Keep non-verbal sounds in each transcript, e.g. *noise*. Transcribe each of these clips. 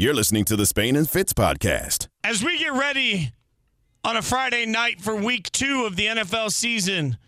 You're listening to the Spain and Fitz podcast. As we get ready on a Friday night for week two of the NFL season,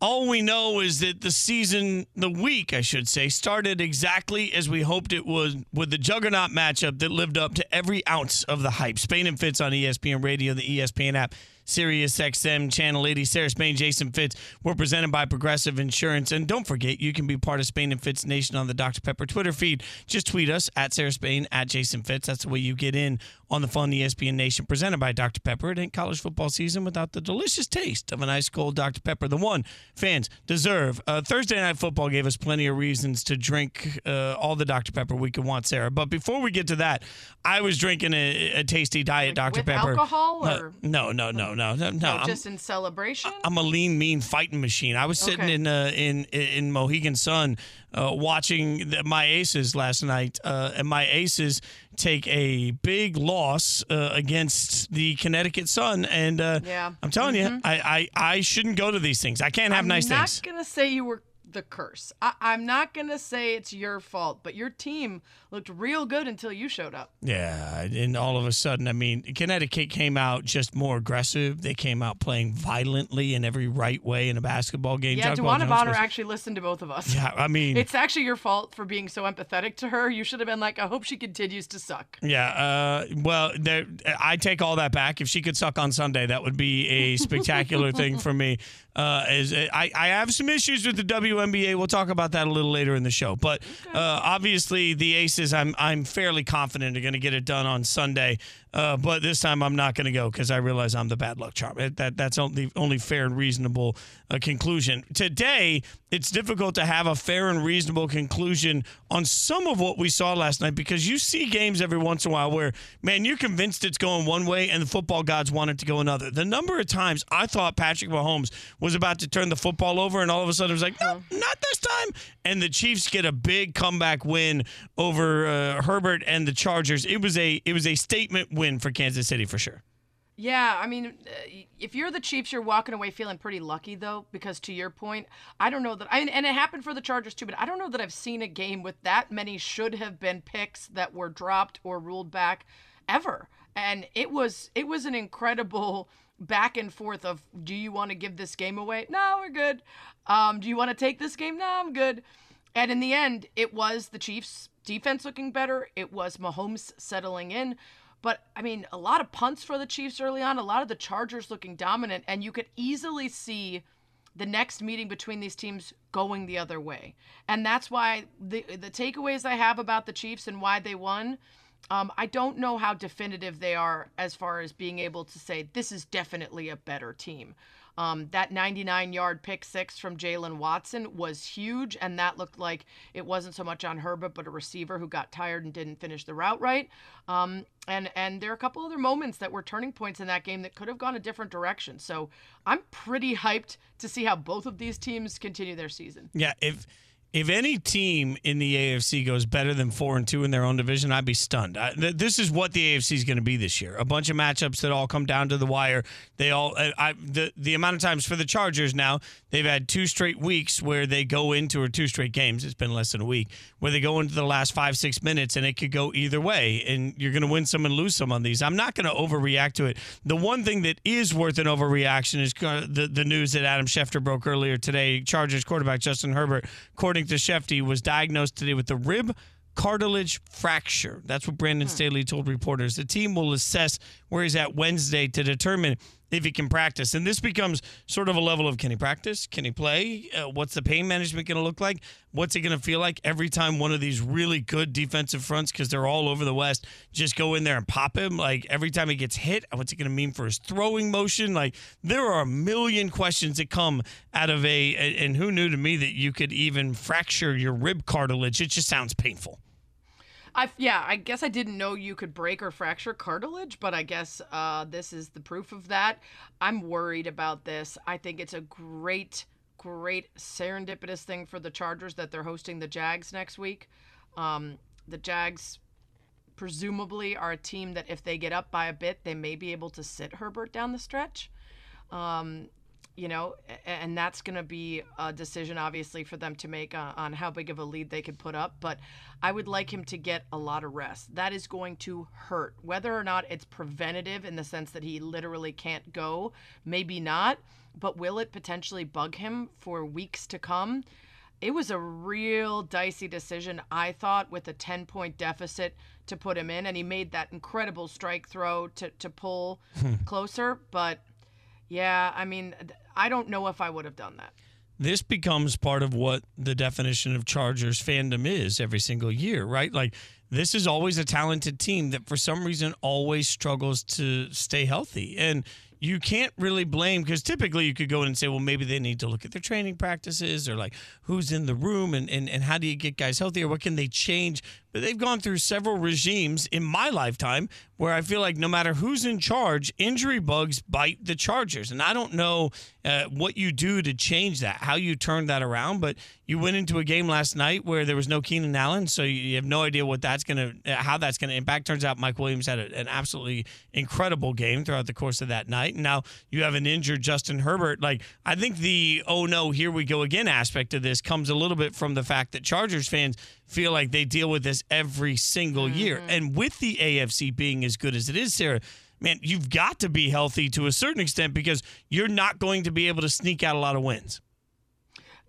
all we know is that the season, the week, I should say, started exactly as we hoped it would with the juggernaut matchup that lived up to every ounce of the hype. Spain and Fitz on ESPN Radio, the ESPN app. Sirius XM Channel 80, Sarah Spain, Jason Fitz. We're presented by Progressive Insurance. And don't forget, you can be part of Spain and Fitz Nation on the Dr. Pepper Twitter feed. Just tweet us at Sarah Spain, at Jason Fitz. That's the way you get in on the fun ESPN Nation presented by Dr. Pepper. It ain't college football season without the delicious taste of an ice cold Dr. Pepper, the one fans deserve. Uh, Thursday Night Football gave us plenty of reasons to drink uh, all the Dr. Pepper we could want, Sarah. But before we get to that, I was drinking a, a tasty diet Dr. with Pepper. alcohol, Uh, or- no, no, no, no, no, no. Oh, I'm- just in celebration? I'm a lean, mean fighting machine. I was sitting Okay. in uh, in in Mohegan Sun uh, watching the, my Aces last night, uh, and my Aces take a big loss uh, against the Connecticut Sun, and uh, Yeah. I'm telling you, I, I I shouldn't go to these things. I can't have nice things. I'm nice not things. gonna say you were the curse. I, I'm not gonna say it's your fault, but your team looked real good until you showed up. Yeah, and all of a sudden, I mean, Connecticut came out just more aggressive. They came out playing violently in every right way in a basketball game. Yeah, DeWanna Bonner was- actually listened to both of us. Yeah, I mean, It's actually your fault for being so empathetic to her. You should have been like, I hope she continues to suck. Yeah, uh, well, there, I take all that back. If she could suck on Sunday, that would be a spectacular thing for me. Uh, as I, I have some issues with the WNBA. We'll talk about that a little later in the show. But uh, obviously, the Aces, I'm I'm fairly confident are going to get it done on Sunday. Uh, but this time, I'm not going to go because I realize I'm the bad luck charm. That that's only only fair and reasonable uh, conclusion. Today, it's difficult to have a fair and reasonable conclusion on some of what we saw last night because you see games every once in a while where, man, you're convinced it's going one way and the football gods want it to go another. The number of times I thought Patrick Mahomes was about to turn the football over and all of a sudden it was like, no, not this time. And the Chiefs get a big comeback win over uh, Herbert and the Chargers. It was a it was a statement win for Kansas City for sure. Yeah, I mean, uh, if you're the Chiefs, you're walking away feeling pretty lucky, though, because to your point, I don't know that. I and it happened for the Chargers too, but I don't know that I've seen a game with that many should have been picks that were dropped or ruled back ever. And it was it was an incredible back and forth of do you want to give this game away? No, we're good. Um, do you want to take this game? No, I'm good. And in the end, it was the Chiefs' defense looking better. It was Mahomes settling in. But I mean, a lot of punts for the Chiefs early on, a lot of the Chargers looking dominant, and you could easily see the next meeting between these teams going the other way. And that's why the the takeaways I have about the Chiefs and why they won, um, I don't know how definitive they are as far as being able to say this is definitely a better team. Um, that 99 yard pick six from Jaylen Watson was huge, and that looked like it wasn't so much on Herbert, but a receiver who got tired and didn't finish the route right. Um, and and there are a couple other moments that were turning points in that game that could have gone a different direction. So I'm pretty hyped to see how both of these teams continue their season. Yeah, if if any team in the AFC goes better than four and two in their own division, I'd be stunned. I, th- this is what the AFC is going to be this year: a bunch of matchups that all come down to the wire. They all, I, I, the the amount of times for the Chargers now, they've had two straight weeks where they go into or two straight games. It's been less than a week where they go into the last five six minutes and it could go either way, and you're going to win some and lose some on these. I'm not going to overreact to it. The one thing that is worth an overreaction is uh, the the news that Adam Schefter broke earlier today. Chargers quarterback Justin Herbert, according to Schefty, was diagnosed today with the rib cartilage fracture. That's what Brandon hmm. Staley told reporters. The team will assess where he's at Wednesday to determine if he can practice. And this becomes sort of a level of can he practice? Can he play? Uh, what's the pain management going to look like? What's it going to feel like every time one of these really good defensive fronts, because they're all over the West, just go in there and pop him? Like every time he gets hit, what's it going to mean for his throwing motion? Like there are a million questions that come out of a, and who knew to me that you could even fracture your rib cartilage? It just sounds painful. I yeah, I guess I didn't know you could break or fracture cartilage, but I guess uh, this is the proof of that. I'm worried about this. I think it's a great, great serendipitous thing for the Chargers that they're hosting the Jags next week. Um, the Jags presumably are a team that if they get up by a bit, they may be able to sit Herbert down the stretch. Um, you know, and that's going to be a decision, obviously, for them to make on, on how big of a lead they could put up. But I would like him to get a lot of rest. That is going to hurt. Whether or not it's preventative in the sense that he literally can't go, maybe not. But will it potentially bug him for weeks to come? It was a real dicey decision, I thought, with a 10 point deficit to put him in. And he made that incredible strike throw to, to pull hmm. closer. But yeah, I mean, I don't know if I would have done that. This becomes part of what the definition of Chargers fandom is every single year, right? Like, this is always a talented team that for some reason always struggles to stay healthy. And you can't really blame because typically you could go in and say, well, maybe they need to look at their training practices or like who's in the room and, and, and how do you get guys healthy or what can they change? But they've gone through several regimes in my lifetime where I feel like no matter who's in charge, injury bugs bite the Chargers. And I don't know uh, what you do to change that, how you turn that around. But you went into a game last night where there was no Keenan Allen, so you have no idea what that's going to, how that's going to impact. Turns out Mike Williams had a, an absolutely incredible game throughout the course of that night. And now you have an injured Justin Herbert. Like, I think the, oh no, here we go again aspect of this comes a little bit from the fact that Chargers fans feel like they deal with this every single year. Mm-hmm. And with the AFC being as good as it is, Sarah, man, you've got to be healthy to a certain extent because you're not going to be able to sneak out a lot of wins.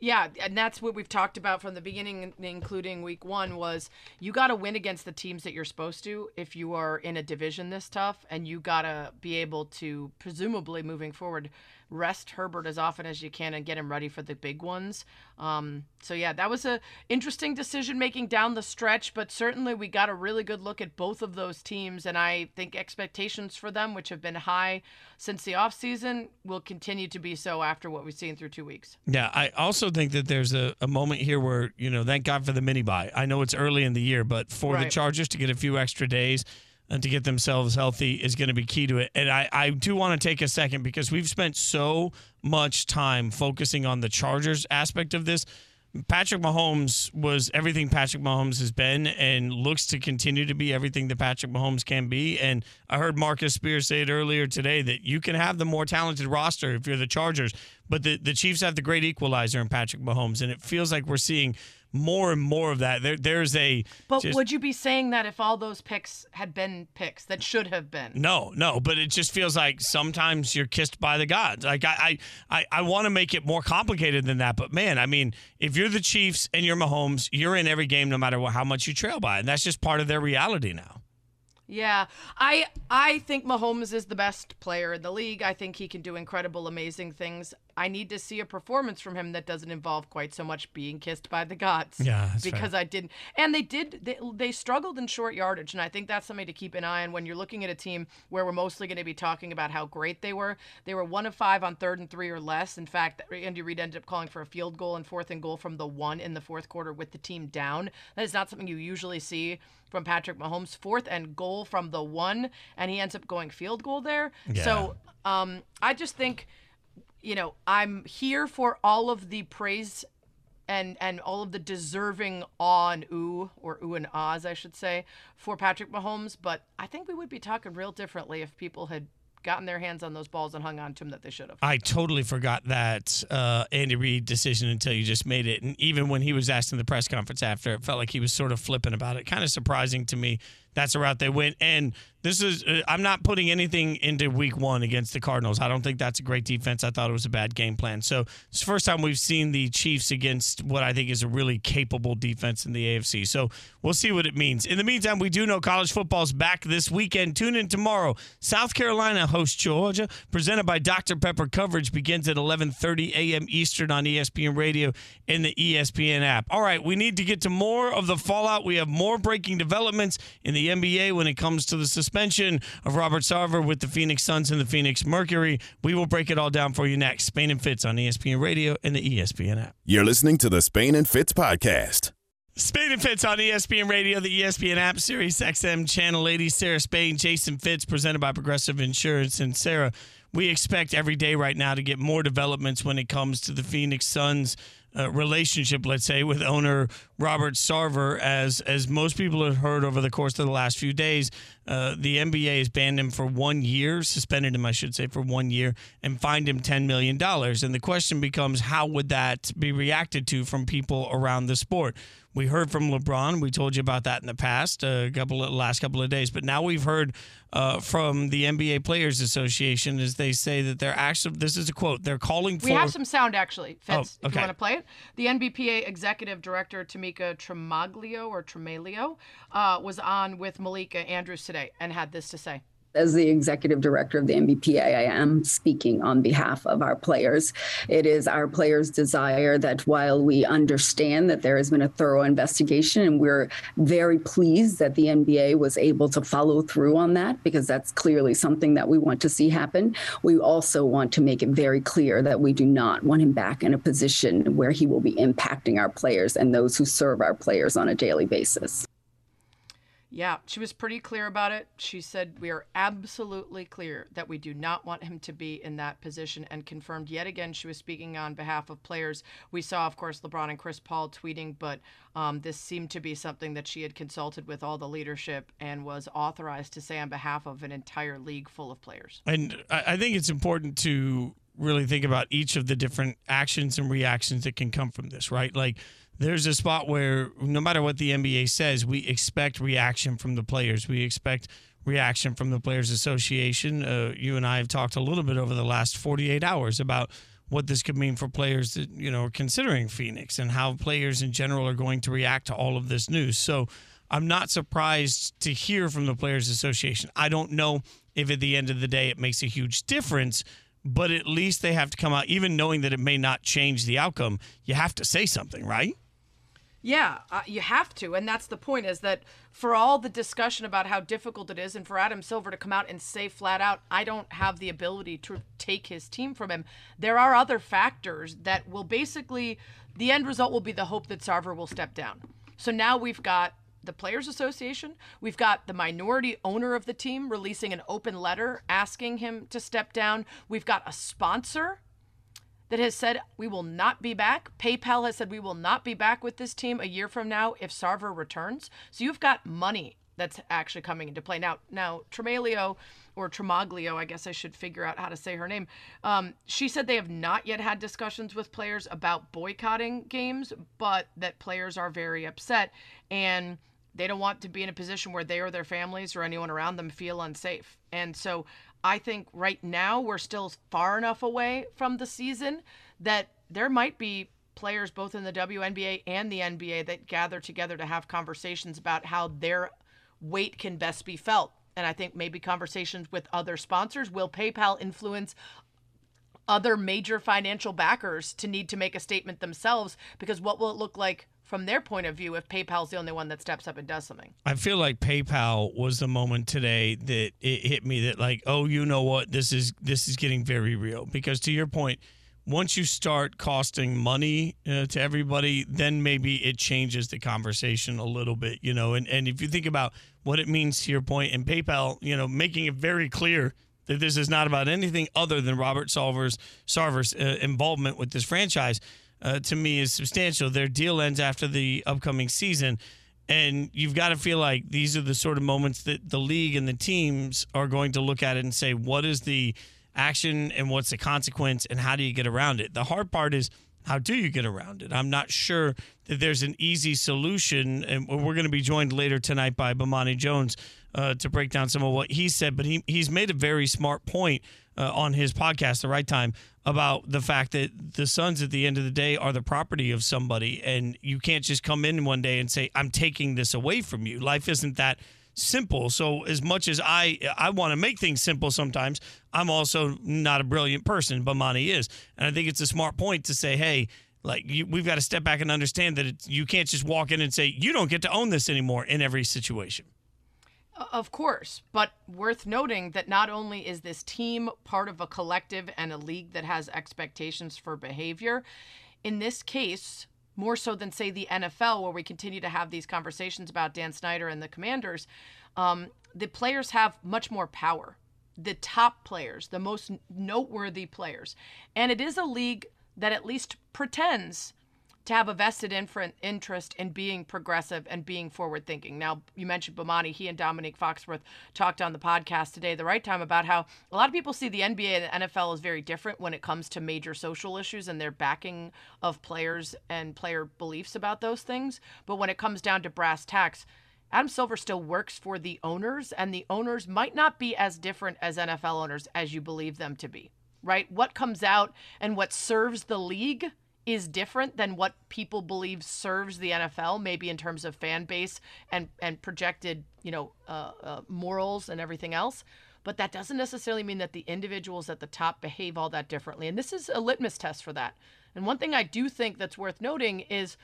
Yeah, and that's what we've talked about from the beginning, including week one, was you got to win against the teams that you're supposed to if you are in a division this tough, and you got to be able to, presumably moving forward, rest Herbert as often as you can and get him ready for the big ones. Um, so yeah, that was a interesting decision making down the stretch, but certainly we got a really good look at both of those teams, and I think expectations for them, which have been high since the offseason, will continue to be so after what we've seen through two weeks. Yeah, I also think that there's a, a moment here where, you know, thank God for the mini bye. I know it's early in the year, but for the Chargers to get a few extra days and to get themselves healthy is going to be key to it. And I, I do want to take a second because we've spent so much time focusing on the Chargers aspect of this. Patrick Mahomes was everything Patrick Mahomes has been and looks to continue to be everything that Patrick Mahomes can be. And I heard Marcus Spears say it earlier today that you can have the more talented roster if you're the Chargers, but the, the Chiefs have the great equalizer in Patrick Mahomes. And it feels like we're seeing more and more of that. There, there's a. But just- would you be saying that if all those picks had been picks that should have been? No, no, but it just feels like sometimes you're kissed by the gods. Like I, I, I, I want to make it more complicated than that, but man, I mean, if you're the Chiefs and you're Mahomes, you're in every game no matter what, how much you trail by, and that's just part of their reality now. Yeah, I I think Mahomes is the best player in the league. I think he can do incredible, amazing things. I need to see a performance from him that doesn't involve quite so much being kissed by the gods. Yeah, fair. because I didn't. And they did. They, they struggled in short yardage, and I think that's something to keep an eye on when you're looking at a team where we're mostly going to be talking about how great they were. They were one of five on third and three or less. In fact, Andy Reid ended up calling for a field goal and fourth and goal from the one in the fourth quarter with the team down. That is not something you usually see from Patrick Mahomes. Fourth and goal from the one, and he ends up going field goal there. So um, I just think, you know, I'm here for all of the praise and and all of the deserving awe and ooh or ooh and ahs, I should say, for Patrick Mahomes. But I think we would be talking real differently if people had gotten their hands on those balls and hung on to them that they should have. I totally forgot that uh, Andy Reid decision until you just made it. And even when he was asked in the press conference after, it felt like he was sort of flippant about it. Kind of surprising to me. That's the route they went. And this is, uh, I'm not putting anything into week one against the Cardinals. I don't think that's a great defense. I thought it was a bad game plan. So it's the first time we've seen the Chiefs against what I think is a really capable defense in the AFC. So we'll see what it means. In the meantime, we do know college football's back this weekend. Tune in tomorrow. South Carolina hosts Georgia, presented by Dr. Pepper. Coverage begins at 11:30 a.m. Eastern on ESPN Radio and the ESPN app. All right, we need to get to more of the fallout. We have more breaking developments in the NBA when it comes to the suspension of Robert Sarver with the Phoenix Suns and the Phoenix Mercury. We will break it all down for you next. Spain and Fitz on ESPN Radio and the ESPN app. You're listening to the Spain and Fitz podcast. Spain and Fitz on ESPN Radio, the ESPN app, Sirius XM Channel 80. Sarah Spain, Jason Fitz, presented by Progressive Insurance. And Sarah, we expect every day right now to get more developments when it comes to the Phoenix Suns uh, relationship, let's say, with owner Robert Sarver, as as most people have heard over the course of the last few days, uh, the NBA has banned him for one year, suspended him, I should say, for one year, and fined him ten million dollars. And the question becomes, how would that be reacted to from people around the sport? We heard from LeBron. We told you about that in the past, a uh, couple of, last couple of days. But now we've heard uh, from the NBA Players Association as they say that they're actually. This is a quote. They're calling for. We have some sound actually, Fitz. Oh, okay. If you want to play it, the NBPA Executive Director Tamika Tremaglio or Tremalio uh, was on with Malika Andrews today and had this to say as the executive director of the NBPA, I am speaking on behalf of our players. It is our players' desire that while we understand that there has been a thorough investigation, and we're very pleased that the NBA was able to follow through on that because that's clearly something that we want to see happen. We also want to make it very clear that we do not want him back in a position where he will be impacting our players and those who serve our players on a daily basis. Yeah, she was pretty clear about it. She said, We are absolutely clear that we do not want him to be in that position, and confirmed yet again she was speaking on behalf of players. We saw, of course, LeBron and Chris Paul tweeting, but um, this seemed to be something that she had consulted with all the leadership and was authorized to say on behalf of an entire league full of players. And I think it's important to really think about each of the different actions and reactions that can come from this, right? Like, there's a spot where no matter what the NBA says, we expect reaction from the players. We expect reaction from the Players Association. Uh, you and I have talked a little bit over the last 48 hours about what this could mean for players that you know are considering Phoenix and how players in general are going to react to all of this news. So I'm not surprised to hear from the Players Association. I don't know if at the end of the day it makes a huge difference, but at least they have to come out, even knowing that it may not change the outcome. You have to say something, right? Yeah, uh, you have to, and that's the point. Is that for all the discussion about how difficult it is, and for Adam Silver to come out and say flat out, "I don't have the ability to take his team from him." There are other factors that will basically, the end result will be the hope that Sarver will step down. So now we've got the Players Association. We've got the minority owner of the team releasing an open letter asking him to step down. We've got a sponsor that has said we will not be back. PayPal has said we will not be back with this team a year from now if Sarver returns. So you've got money that's actually coming into play now. Now Tremalio or Tremaglio, I guess I should figure out how to say her name. Um, she said they have not yet had discussions with players about boycotting games, but that players are very upset and they don't want to be in a position where they or their families or anyone around them feel unsafe. And so I think right now we're still far enough away from the season that there might be players both in the WNBA and the NBA that gather together to have conversations about how their weight can best be felt. And I think maybe conversations with other sponsors will PayPal influence other major financial backers to need to make a statement themselves because what will it look like from their point of view if PayPal's the only one that steps up and does something. I feel like PayPal was the moment today that it hit me that like, oh, you know what, this is this is getting very real because to your point, once you start costing money uh, to everybody, then maybe it changes the conversation a little bit, you know. And and if you think about what it means to your point, and PayPal, you know, making it very clear that this is not about anything other than Robert Sarver's Sarver's uh, involvement with this franchise uh, to me is substantial. Their deal ends after the upcoming season. And you've got to feel like these are the sort of moments that the league and the teams are going to look at it and say, what is the action and what's the consequence and how do you get around it? The hard part is, how do you get around it? I'm not sure that there's an easy solution. And we're going to be joined later tonight by Bomani Jones uh, to break down some of what he said. But he, he's made a very smart point uh, on his podcast, The Right Time, about the fact that the Suns at the end of the day are the property of somebody and you can't just come in one day and say I'm taking this away from you. Life isn't that simple. So as much as I I want to make things simple sometimes, I'm also not a brilliant person, but Monty is. And I think it's a smart point to say, "Hey, like you, we've got to step back and understand that you can't just walk in and say you don't get to own this anymore in every situation." Of course, but worth noting that not only is this team part of a collective and a league that has expectations for behavior, in this case, more so than say the NFL, where we continue to have these conversations about Dan Snyder and the Commanders, um, the players have much more power. The top players, the most noteworthy players, and it is a league that at least pretends to have a vested interest in being progressive and being forward thinking. Now, you mentioned Bomani. He and Dominique Foxworth talked on the podcast today, the right time, about how a lot of people see the NBA and the NFL as very different when it comes to major social issues and their backing of players and player beliefs about those things. But when it comes down to brass tacks, Adam Silver still works for the owners, and the owners might not be as different as NFL owners as you believe them to be, right? What comes out and what serves the league is different than what people believe serves the NFL, maybe in terms of fan base and and projected, you know, uh, uh, morals and everything else. But that doesn't necessarily mean that the individuals at the top behave all that differently. And this is a litmus test for that. And one thing I do think that's worth noting is,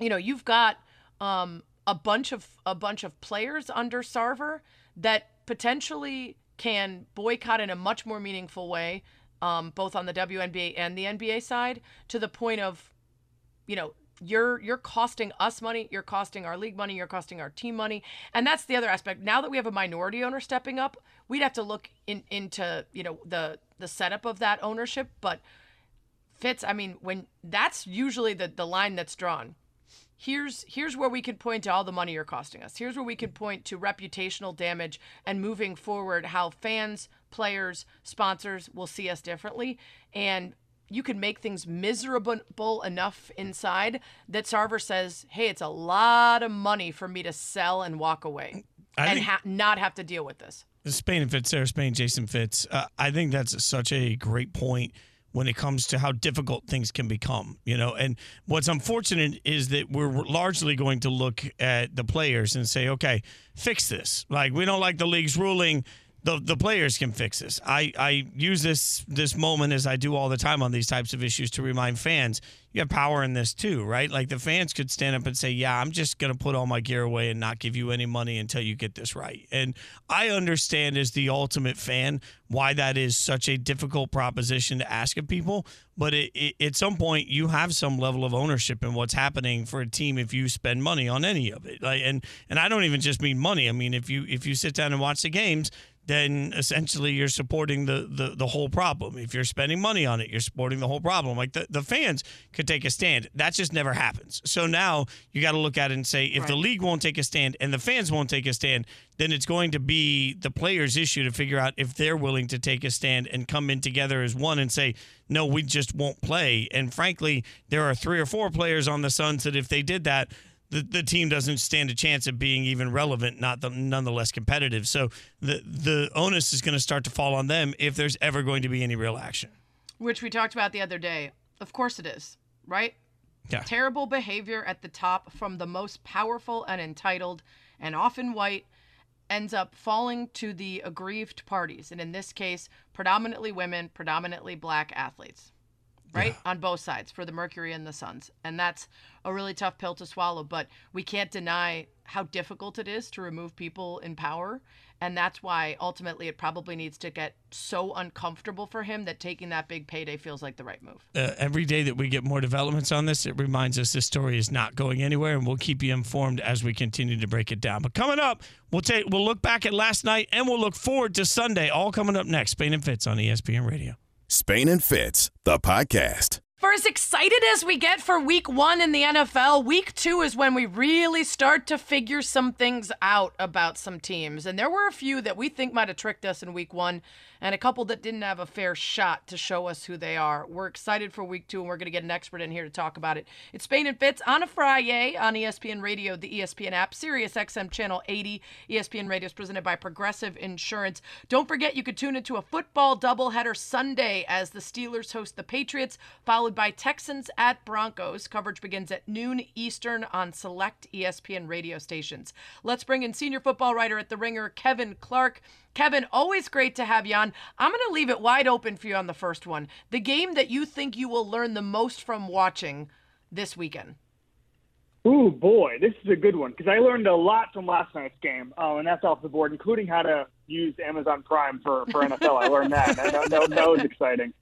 you know, you've got um, a bunch of a bunch of players under Sarver that potentially can boycott in a much more meaningful way, um, both on the WNBA and the NBA side, to the point of, you know, you're you're costing us money, you're costing our league money, you're costing our team money, and that's the other aspect. Now that we have a minority owner stepping up, we'd have to look in, into you know the the setup of that ownership, but. Fitz, I mean, when that's usually the, the line that's drawn here's here's where we could point to all the money you're costing us. Here's where we could point to reputational damage and moving forward how fans, players, sponsors will see us differently and you can make things miserable enough inside that Sarver says, "Hey, it's a lot of money for me to sell and walk away I and ha- not have to deal with this." Spain and Fitz, Sarah Spain, Jason Fitz. Uh, I think that's such a great point when it comes to how difficult things can become, you know. And what's unfortunate is that we're largely going to look at the players and say, okay, fix this. Like, we don't like the league's ruling. The, the players can fix this. I, I use this this moment as I do all the time on these types of issues to remind fans you have power in this too, right? Like the fans could stand up and say, "Yeah, I'm just going to put all my gear away and not give you any money until you get this right." And I understand as the ultimate fan why that is such a difficult proposition to ask of people, but it, it, at some point you have some level of ownership in what's happening for a team if you spend money on any of it. Like, and and I don't even just mean money. I mean if you if you sit down and watch the games, then essentially you're supporting the, the the whole problem. If you're spending money on it, you're supporting the whole problem. Like the, the fans could take a stand. That just never happens. So now you got to look at it and say if right. the league won't take a stand and the fans won't take a stand, then it's going to be the players' issue to figure out if they're willing to take a stand and come in together as one and say, no, we just won't play. And frankly, there are three or four players on the Suns that if they did that, the, the team doesn't stand a chance of being even relevant, not the, nonetheless competitive. So the the onus is going to start to fall on them if there's ever going to be any real action. Which we talked about the other day. Of course it is, right? Yeah. Terrible behavior at the top from the most powerful and entitled and often white ends up falling to the aggrieved parties. And in this case, predominantly women, predominantly black athletes right? Yeah. On both sides for the Mercury and the Suns. And that's a really tough pill to swallow, but we can't deny how difficult it is to remove people in power. And that's why ultimately it probably needs to get so uncomfortable for him that taking that big payday feels like the right move. Uh, every day that we get more developments on this, it reminds us this story is not going anywhere, and we'll keep you informed as we continue to break it down. But coming up, we'll take we'll look back at last night and we'll look forward to Sunday. All coming up next. Spain and Fitz on ESPN Radio. Spain and Fitz, the podcast. For as excited as we get for week one in the NFL, week two is when we really start to figure some things out about some teams. And there were a few that we think might have tricked us in week one and a couple that didn't have a fair shot to show us who they are. We're excited for week two, and we're going to get an expert in here to talk about it. It's Spain and Fitz on a Friday on ESPN Radio, the ESPN app, Sirius XM Channel 80. ESPN Radio is presented by Progressive Insurance. Don't forget, you could tune into a football doubleheader Sunday as the Steelers host the Patriots, followed by Texans at Broncos. Coverage begins at noon Eastern on select ESPN radio stations. Let's bring in senior football writer at The Ringer, Kevin Clark. Kevin, always great to have you on. I'm going to leave it wide open for you on the first one. The game that you think you will learn the most from watching this weekend. Ooh, boy, this is a good one because I learned a lot from last night's game, uh, and that's off the board, including how to use Amazon Prime for, for NFL. I learned that. That, that, that was exciting.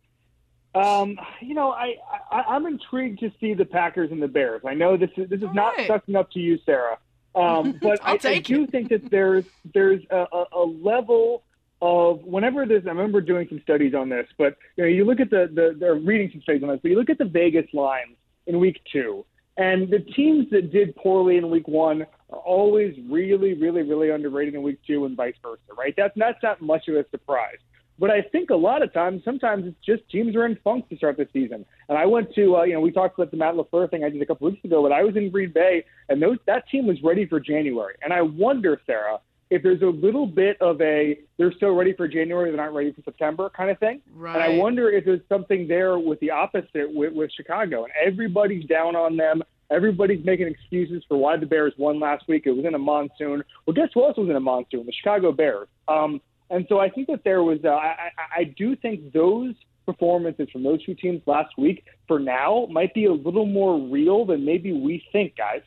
Um, you know, I, I am intrigued to see the Packers and the Bears. I know this is this is All not right. sucking up to you, Sarah, um, *laughs* but I, I, do think that there's there's a, a, level of whenever there's. I remember doing some studies on this, but you know, you look at the the, the reading some studies on this, but you look at the Vegas lines in week two. And the teams that did poorly in week one are always really, really, really underrated in week two and vice versa, right? That's, that's not much of a surprise. But I think a lot of times, sometimes it's just teams are in funk to start the season. And I went to, uh, you know, we talked about the Matt LaFleur thing I did a couple weeks ago, but I was in Green Bay, and those that team was ready for January. And I wonder, Sarah, if there's a little bit of a they're so ready for January, they're not ready for September kind of thing. Right. And I wonder if there's something there with the opposite with, with Chicago, and everybody's down on them. Everybody's making excuses for why the Bears won last week. It was in a monsoon. Well, guess who else was in a monsoon? The Chicago Bears. Um, and so I think that there was, uh, I, I do think those performances from those two teams last week, for now, might be a little more real than maybe we think, guys.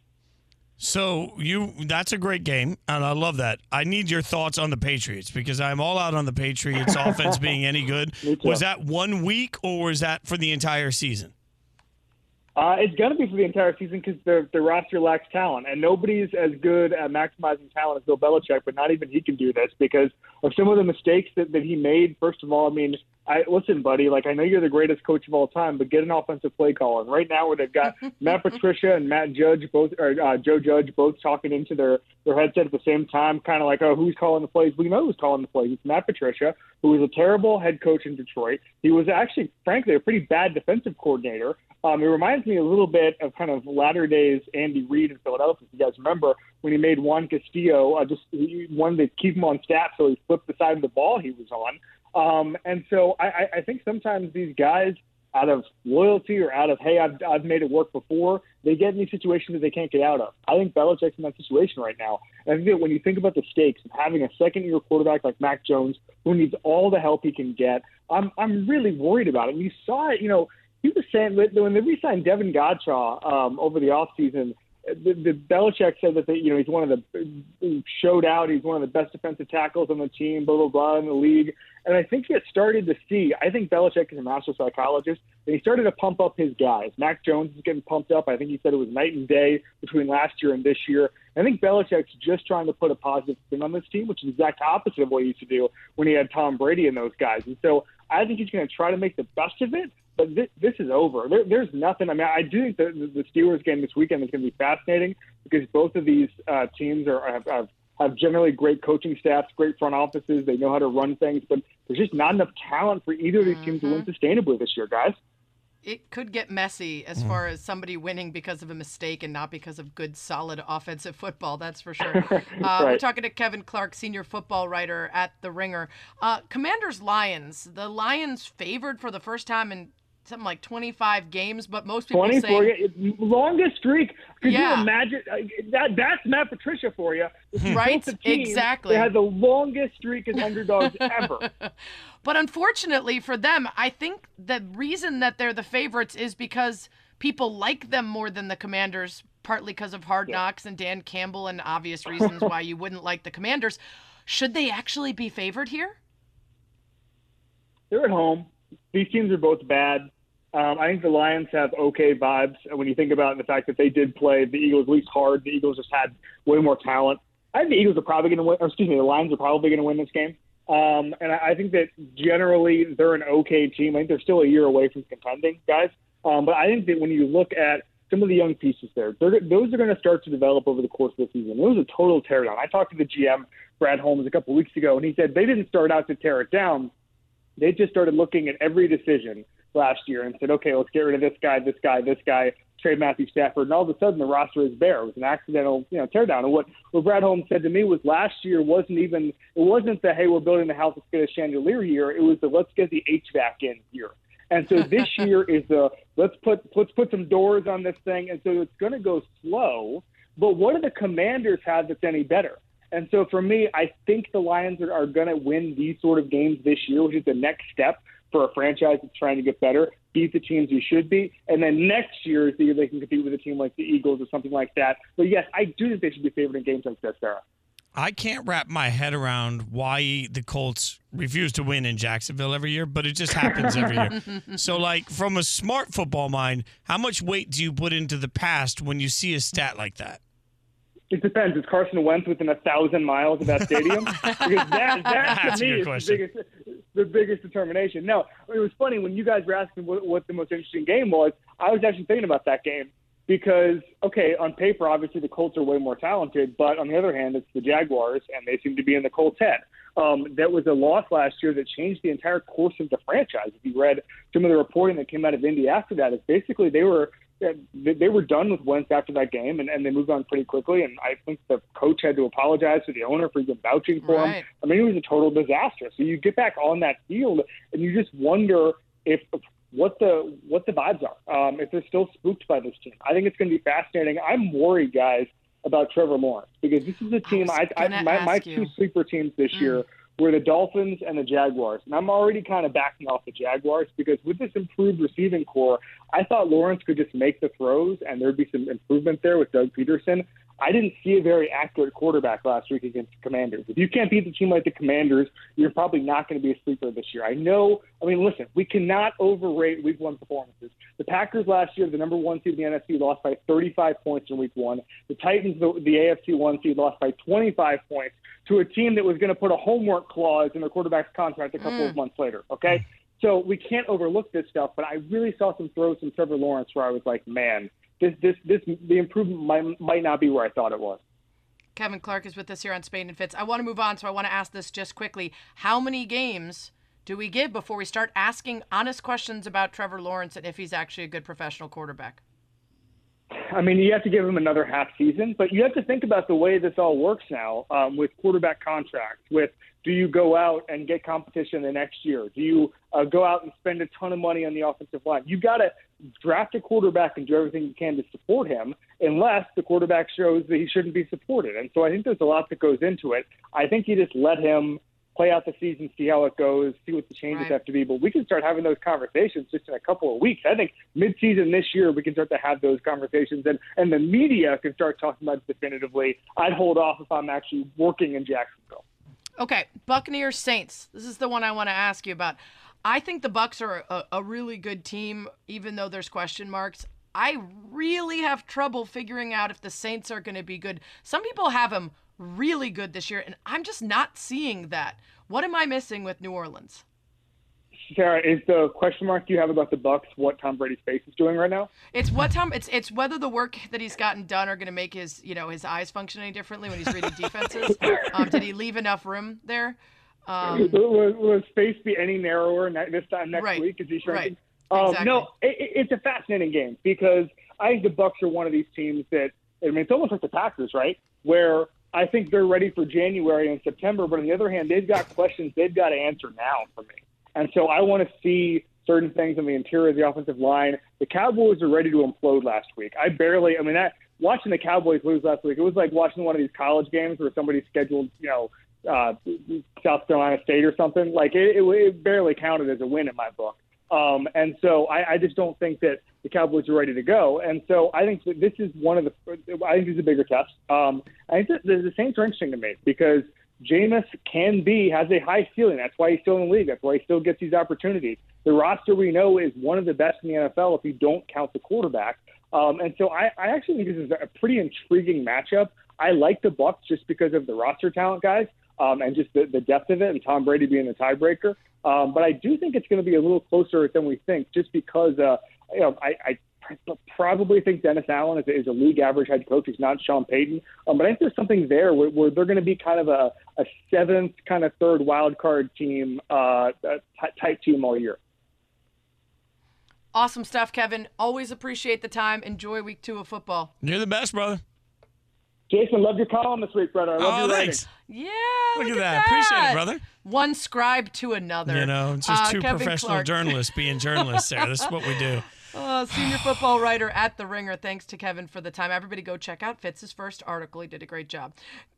So you that's a great game, and I love that. I need your thoughts on the Patriots because I'm all out on the Patriots *laughs* offense being any good. Was that one week or was that for the entire season? Uh, it's going to be for the entire season because the the roster lacks talent, and nobody's as good at maximizing talent as Bill Belichick. But not even he can do this because of some of the mistakes that, that he made. First of all, I mean, I listen, buddy. Like I know you're the greatest coach of all time, but get an offensive play caller. And right now, where they've got *laughs* Matt Patricia and Matt Judge both, or uh, Joe Judge both talking into their their headset at the same time, kind of like, oh, who's calling the plays? We know who's calling the plays. It's Matt Patricia, who was a terrible head coach in Detroit. He was actually, frankly, a pretty bad defensive coordinator. Um, it reminds me a little bit of kind of latter days Andy Reid in Philadelphia. If you guys remember when he made Juan Castillo uh, just he wanted to keep him on staff, so he flipped the side of the ball he was on. Um, and so I, I think sometimes these guys, out of loyalty or out of hey, I've I've made it work before, they get in these situations that they can't get out of. I think Belichick's in that situation right now. And I think that when you think about the stakes of having a second year quarterback like Mac Jones, who needs all the help he can get, I'm I'm really worried about it. And you saw it, you know he was saying that when they re-signed Davon Godchaux um, over the offseason, the, the Belichick said that they, you know he's one of the showed out. He's one of the best defensive tackles on the team, blah blah blah in the league. And I think he had started to see. I think Belichick is a master psychologist, and he started to pump up his guys. Mac Jones is getting pumped up. I think he said it was night and day between last year and this year. I think Belichick's just trying to put a positive spin on this team, which is the exact opposite of what he used to do when he had Tom Brady and those guys. And so I think he's going to try to make the best of it but this, this is over. There, there's nothing. I mean, I do think the, the Steelers game this weekend is going to be fascinating because both of these uh, teams are have, have have generally great coaching staffs, great front offices. They know how to run things, but there's just not enough talent for either of these teams to win mm-hmm. sustainably this year, guys. It could get messy as mm. far as somebody winning because of a mistake and not because of good, solid offensive football. That's for sure. *laughs* Uh, right. We're talking to Kevin Clark, senior football writer at The Ringer. Uh, Commanders Lions. The Lions favored for the first time in something like 25 games, but most people 24, say longest streak. Could yeah. you imagine uh, that? That's Matt Patricia for you. Right, exactly. They had the longest streak as underdogs *laughs* ever. But unfortunately for them, I think the reason that they're the favorites is because people like them more than the Commanders, partly because of Hard Knocks and Dan Campbell, and obvious *laughs* reasons why you wouldn't like the Commanders. Should they actually be favored here? They're at home. These teams are both bad. Um, I think the Lions have okay vibes when you think about the fact that they did play the Eagles at least hard. The Eagles just had way more talent. I think the Eagles are probably going to win. Or excuse me, the Lions are probably going to win this game. Um, and I, I think that generally they're an okay team. I think they're still a year away from contending, guys. Um, but I think that when you look at some of the young pieces there, those are going to start to develop over the course of the season. It was a total teardown. I talked to the GM, Brad Holmes, a couple weeks ago, and he said they didn't start out to tear it down. They just started looking at every decision last year and said, okay, let's get rid of this guy, this guy, this guy, trade Matthew Stafford, and all of a sudden the roster is bare. It was an accidental, you know, teardown. And what what Brad Holmes said to me was last year wasn't even it wasn't the hey we're building the house let's get a chandelier year. It was the let's get the HVAC in here. And so this *laughs* year is the let's put let's put some doors on this thing, and so it's going to go slow. But what do the Commanders have that's any better? And so for me, I think the Lions are, are going to win these sort of games this year, which is the next step for a franchise that's trying to get better, beat the teams you should be, and then next year is the year they can compete with a team like the Eagles or something like that. But yes, I do think they should be favored in games like this, Sarah. I can't wrap my head around why the Colts refuse to win in Jacksonville every year, but it just happens every year. *laughs* so, like, from a smart football mind, how much weight do you put into the past when you see a stat like that? It depends. Is Carson Wentz within a thousand miles of that stadium? *laughs* because that, that to me is the biggest, the biggest determination. No, it was funny when you guys were asking what, what the most interesting game was. I was actually thinking about that game because, okay, on paper, obviously the Colts are way more talented, but on the other hand, it's the Jaguars, and they seem to be in the Colts' head. Um, that was a loss last year that changed the entire course of the franchise. If you read some of the reporting that came out of Indy after that, is basically they were they were done with Wentz after that game, and, and they moved on pretty quickly. And I think the coach had to apologize to the owner for even vouching for Right. him. I mean, it was a total disaster. So you get back on that field, and you just wonder if what the what the vibes are. Um, if they're still spooked by this team, I think it's going to be fascinating. I'm worried, guys, about Trevor Lawrence because this is a team. was I, I, my, my two sleeper teams this year were the Dolphins and the Jaguars. And I'm already kind of backing off the Jaguars because with this improved receiving corps, I thought Lawrence could just make the throws and there'd be some improvement there with Doug Pederson. I didn't see a very accurate quarterback last week against the Commanders. If you can't beat the team like the Commanders, you're probably not going to be a sleeper this year. I know. I mean, listen, we cannot overrate Week One performances. The Packers last year, the number one seed in the NFC, lost by 35 points in Week One. The Titans, the, the AFC one seed, lost by 25 points to a team that was going to put a homework clause in their quarterback's contract a couple of mm. months later. Okay. So we can't overlook this stuff, but I really saw some throws from Trevor Lawrence where I was like, man, this, this, this, the improvement might, might not be where I thought it was. Kevin Clark is with us here on Spain and Fitz. I want to move on, so I want to ask this just quickly. How many games do we give before we start asking honest questions about Trevor Lawrence and if he's actually a good professional quarterback? I mean, you have to give him another half season, but you have to think about the way this all works now um, with quarterback contracts. With do you go out and get competition the next year? Do you uh, go out and spend a ton of money on the offensive line? You've got to draft a quarterback and do everything you can to support him, unless the quarterback shows that he shouldn't be supported. And so I think there's a lot that goes into it. I think you just let him play out the season, see how it goes, see what the changes Right. have to be. But we can start having those conversations just in a couple of weeks. I think mid-season this year we can start to have those conversations, and and the media can start talking about it definitively. I'd hold off if I'm actually working in Jacksonville. Okay, Buccaneers Saints. This is the one I want to ask you about. I think the Bucks are a, a really good team, even though there's question marks. I really have trouble figuring out if the Saints are going to be good. Some people have them really good this year, and I'm just not seeing that. What am I missing with New Orleans? Sarah, is the question mark you have about the Bucks what Tom Brady's face is doing right now? It's what Tom. It's it's whether the work that he's gotten done are going to make his you know his eyes function any differently when he's reading *laughs* defenses. Um, did he leave enough room there? Um, will, will his face be any narrower this time next Right, week? Is he shrinking? right, Um, exactly. No, it- it's a fascinating game because I think the Bucks are one of these teams that I mean it's almost like the Packers, right? Where I think they're ready for January and September, but on the other hand, they've got questions they've got to answer now for me, and so I want to see certain things on the interior of the offensive line. The Cowboys are ready to implode last week. I barely, I mean that watching the Cowboys lose last week, it was like watching one of these college games where somebody scheduled, you know, uh, South Carolina State or something. Like it, it, it barely counted as a win in my book. Um, and so I, I just don't think that the Cowboys are ready to go. And so I think that this is one of the, I think this is a bigger test. Um, I think that the, the Saints are interesting to me because Jameis can be, has a high ceiling. That's why he's still in the league. That's why he still gets these opportunities. The roster we know is one of the best in the NFL if you don't count the quarterback. Um, and so I, I actually think this is a pretty intriguing matchup. I like the Bucks just because of the roster talent, guys, um, and just the, the depth of it, and Tom Brady being the tiebreaker. Um, but I do think it's going to be a little closer than we think, just because uh, you know I, I pr- probably think Dennis Allen is a, is a league average head coach. He's not Sean Payton, um, but I think there's something there where, where they're going to be kind of a, a seventh, kind of third wild card team, uh, uh, type team all year. awesome stuff, Kevin. Always appreciate the time. Enjoy week two of football. You're the best, brother. Jason, love your column this week, brother. I love Oh, your writing. thanks. Yeah, Look, look, at that. Appreciate it, brother. One scribe to another. You know, it's just Uh, two Kevin professional Clark. journalists being journalists there. This is what we do. Uh, *laughs* senior football writer at The Ringer. Thanks to Kevin for the time. Everybody go check out Fitz's first article. He did a great job.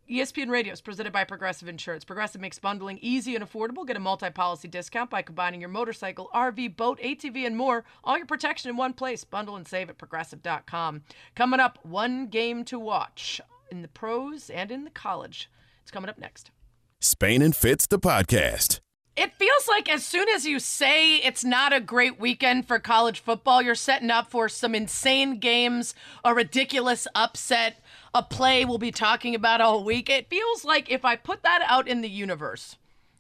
ESPN Radio is presented by Progressive Insurance. Progressive makes bundling easy and affordable. Get a multi policy discount by combining your motorcycle, RV, boat, ATV, and more. All your protection in one place. Bundle and save at progressive.com. Coming up, one game to watch in the pros and in the college. It's coming up next. Spain and Fitz, the podcast. It feels like as soon as you say it's not a great weekend for college football, you're setting up for some insane games, a ridiculous upset, a play we'll be talking about all week. It feels like if I put that out in the universe,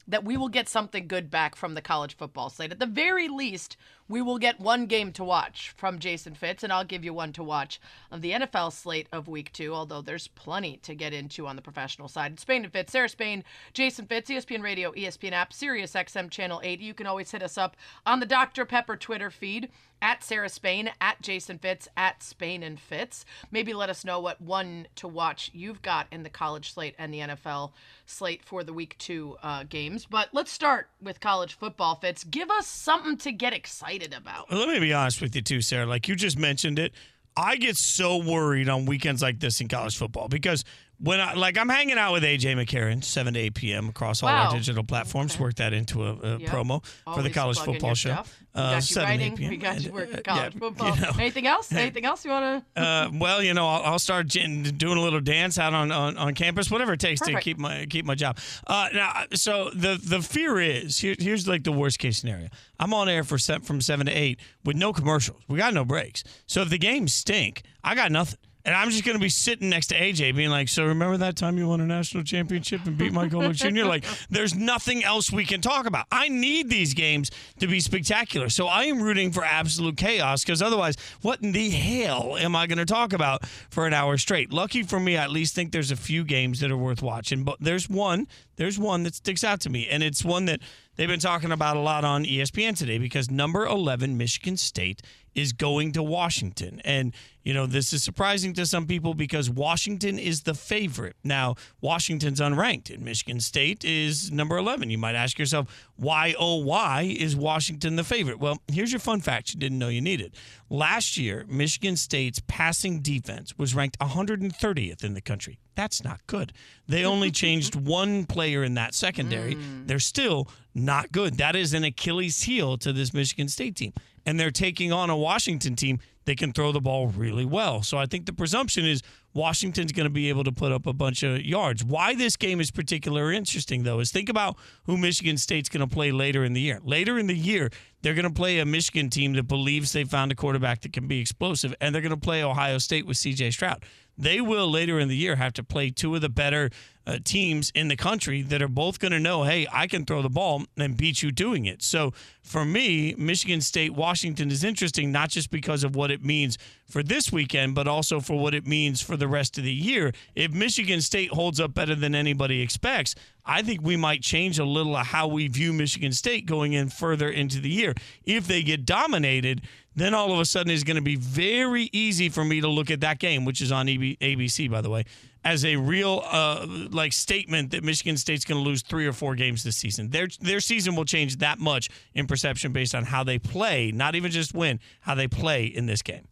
that we will get something good back from the college football slate. At the very least, we will get one game to watch from Jason Fitz, and I'll give you one to watch of the NFL slate of week two, although there's plenty to get into on the professional side. Spain and Fitz, Sarah Spain, Jason Fitz, ESPN Radio, ESPN app, Sirius XM Channel 80. You can always hit us up on the Dr. Pepper Twitter feed at Sarah Spain, at Jason Fitz, at Spain and Fitz. Maybe let us know what one to watch you've got in the college slate and the NFL slate for the week two uh, games. But let's start with college football, Fitz. Give us something to get excited about. Let me be honest with you too, Sarah. Like you just mentioned it, I get so worried on weekends like this in college football because when I like I'm hanging out with AJ McCarron, seven to eight p.m. across all Wow. our digital platforms. Okay. Work that into a, a Yep. promo for the college football show. Uh, got 7 to 8 writing. p.m. We got you working uh, college yeah, football. you know. Anything else? *laughs* Anything else you want to? Uh, well, you know, I'll, I'll start doing a little dance out on, on, on campus, whatever it takes Perfect. to keep my keep my job. Uh, now, so the the fear is here, here's like the worst case scenario. I'm on air for from seven to eight with no commercials. We got no breaks. So if the games stink, I got nothing. And I'm just going to be sitting next to AJ being like, So remember that time you won a national championship and beat Michael Vick Jr.? Like, *laughs* there's nothing else we can talk about. I need these games to be spectacular. So I am rooting for absolute chaos because otherwise, what in the hell am I going to talk about for an hour straight? Lucky for me, I at least think there's a few games that are worth watching. But there's one, there's one that sticks out to me. And it's one that they've been talking about a lot on ESPN today because number 11, Michigan State, is going to Washington. And, you know, this is surprising to some people because Washington is the favorite. Now, Washington's unranked, and Michigan State is number 11. You might ask yourself, why, oh, why is Washington the favorite? Well, here's your fun fact you didn't know you needed. Last year, Michigan State's passing defense was ranked 130th in the country. That's not good. They only *laughs* changed one player in that secondary. Hmm. They're still not good. That is an Achilles heel to this Michigan State team. And they're taking on a Washington team that can throw the ball really well. So I think the presumption is Washington's going to be able to put up a bunch of yards. Why this game is particularly interesting, though, is think about who Michigan State's going to play later in the year. Later in the year, they're going to play a Michigan team that believes they found a quarterback that can be explosive, and they're going to play Ohio State with CJ Stroud. They will later in the year have to play two of the better uh, teams in the country that are both going to know, hey, I can throw the ball and beat you doing it. So for me, Michigan State Washington is interesting, not just because of what it means for this weekend, but also for what it means for the rest of the year. If Michigan State holds up better than anybody expects, I think we might change a little of how we view Michigan State going in further into the year. If they get dominated, then all of a sudden it's going to be very easy for me to look at that game, which is on ABC, by the way, as a real uh, like statement that Michigan State's going to lose three or four games this season. Their their season will change that much in perception based on how they play, not even just win, how they play in this game.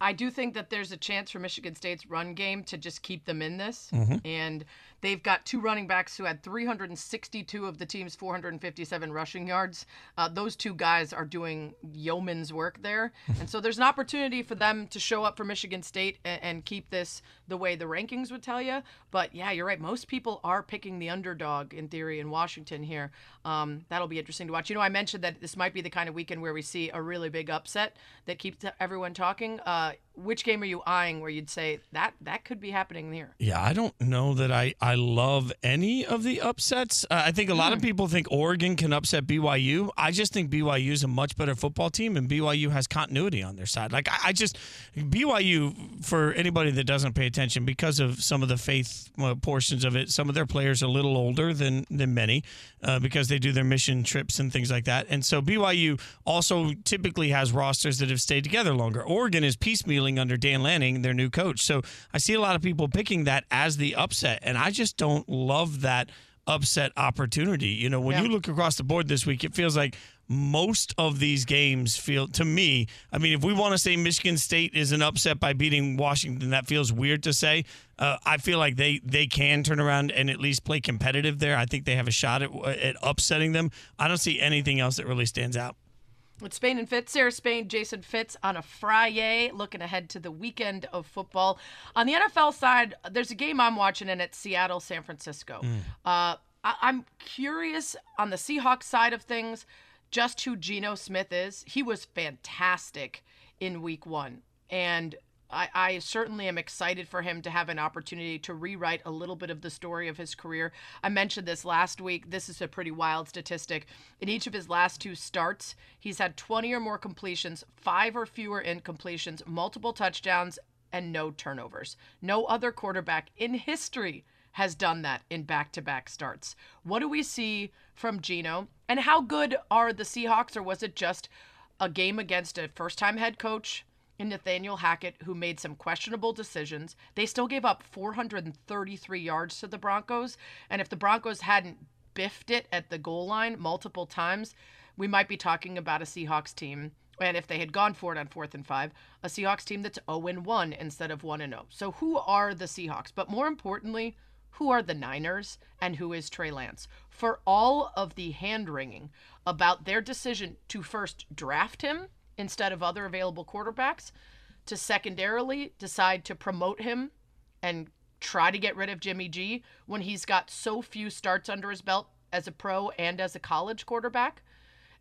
I do think that there's a chance for Michigan State's run game to just keep them in this. Mm-hmm. And they've got two running backs who had 362 of the team's 457 rushing yards. Uh, those two guys are doing yeoman's work there. *laughs* and so there's an opportunity for them to show up for Michigan State and, and keep this the way the rankings would tell you. But yeah, you're right. Most people are picking the underdog in theory in Washington here. Um, that'll be interesting to watch. You know, I mentioned that this might be the kind of weekend where we see a really big upset that keeps everyone talking. Uh, which game are you eyeing where you'd say that that could be happening here? Yeah, I don't know that I, I love any of the upsets. Uh, I think a lot of people think Oregon can upset BYU. I just think BYU is a much better football team, and BYU has continuity on their side. Like, I, I just, BYU, for anybody that doesn't pay attention, because of some of the faith uh, portions of it, some of their players are a little older than, than many uh, because they do their mission trips and things like that. And so BYU also typically has rosters that have stayed together longer. Oregon is piecemealing under Dan Lanning, their new coach. So I see a lot of people picking that as the upset, and I just don't love that upset opportunity. You know, when Yeah. you look across the board this week, it feels like most of these games feel to me. I mean, if we want to say Michigan State is an upset by beating Washington, that feels weird to say. Uh, I feel like they they can turn around and at least play competitive there. I think they have a shot at, at upsetting them. I don't see anything else that really stands out. It's Spain and Fitz, Sarah Spain, Jason Fitz on a Friday, looking ahead to the weekend of football. On the NFL side, there's a game I'm watching, and it's Seattle, San Francisco. Uh, I- I'm curious on the Seahawks side of things, just who Geno Smith is. He was fantastic in week one. And I, I certainly am excited for him to have an opportunity to rewrite a little bit of the story of his career. I mentioned this last week. This is a pretty wild statistic. In each of his last two starts, he's had 20 or more completions, five or fewer incompletions, multiple touchdowns, and no turnovers. No other quarterback in history has done that in back to back starts. What do we see from Geno? And how good are the Seahawks, or was it just a game against a first time head coach? in Nathaniel Hackett, who made some questionable decisions. They still gave up 433 yards to the Broncos. And if the Broncos hadn't biffed it at the goal line multiple times, we might be talking about a Seahawks team. And if they had gone for it on fourth and five, a Seahawks team that's 0 1 instead of 1 0. So, who are the Seahawks? But more importantly, who are the Niners and who is Trey Lance? For all of the hand wringing about their decision to first draft him instead of other available quarterbacks, to secondarily decide to promote him and try to get rid of Jimmy G when he's got so few starts under his belt as a pro and as a college quarterback.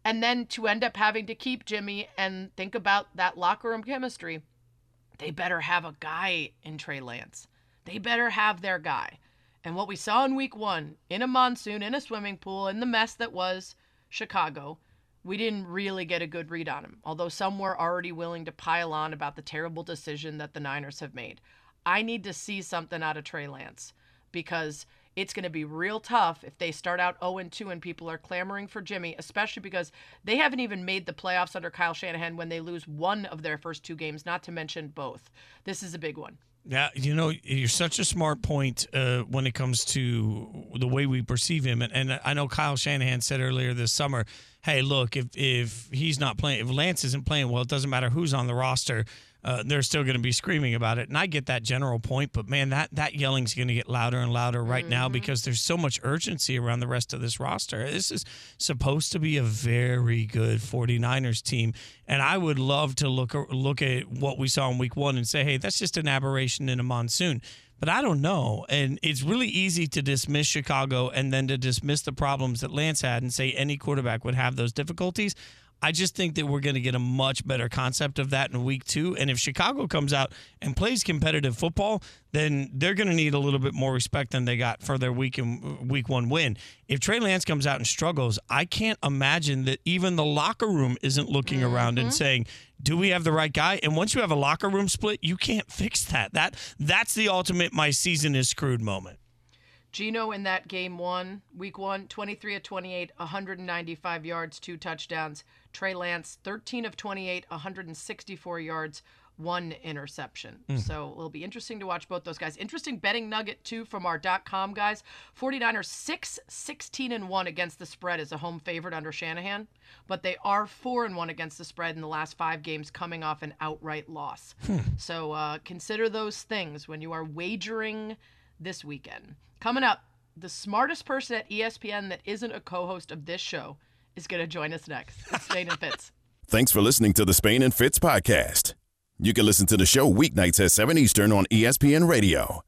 And then to end up having to keep Jimmy and think about that locker room chemistry, they better have a guy in Trey Lance. They better have their guy. And what we saw in week one, in a monsoon, in a swimming pool, in the mess that was Chicago, we didn't really get a good read on him, although some were already willing to pile on about the terrible decision that the Niners have made. I need to see something out of Trey Lance because it's going to be real tough if they start out 0 2 and people are clamoring for Jimmy, especially because they haven't even made the playoffs under Kyle Shanahan when they lose one of their first two games, not to mention both. This is a big one. Yeah, you know, you're such a smart point uh, when it comes to the way we perceive him. And, and I know Kyle Shanahan said earlier this summer, hey, look, if, if he's not playing, if Lance isn't playing well, it doesn't matter who's on the roster uh, they're still going to be screaming about it. And I get that general point, but man, that that yelling's going to get louder and louder right mm-hmm. now because there's so much urgency around the rest of this roster. This is supposed to be a very good 49ers team, and I would love to look look at what we saw in week 1 and say, "Hey, that's just an aberration in a monsoon." But I don't know. And it's really easy to dismiss Chicago and then to dismiss the problems that Lance had and say any quarterback would have those difficulties. I just think that we're going to get a much better concept of that in week two. And if Chicago comes out and plays competitive football, then they're going to need a little bit more respect than they got for their week in, week one win. If Trey Lance comes out and struggles, I can't imagine that even the locker room isn't looking mm-hmm. around and saying, "Do we have the right guy?" And once you have a locker room split, you can't fix that. That that's the ultimate "my season is screwed" moment. Geno in that game one, week one, 23 of 28, 195 yards, two touchdowns. Trey Lance, 13 of 28, 164 yards, one interception. Mm. So it'll be interesting to watch both those guys. Interesting betting nugget, too, from our .com guys. 49ers 6, 16 and 1 against the spread as a home favorite under Shanahan, but they are 4 and 1 against the spread in the last five games coming off an outright loss. Hmm. So uh, consider those things when you are wagering – this weekend. Coming up, the smartest person at ESPN that isn't a co host of this show is going to join us next. It's Spain and Fitz. *laughs* Thanks for listening to the Spain and Fitz podcast. You can listen to the show weeknights at 7 Eastern on ESPN Radio.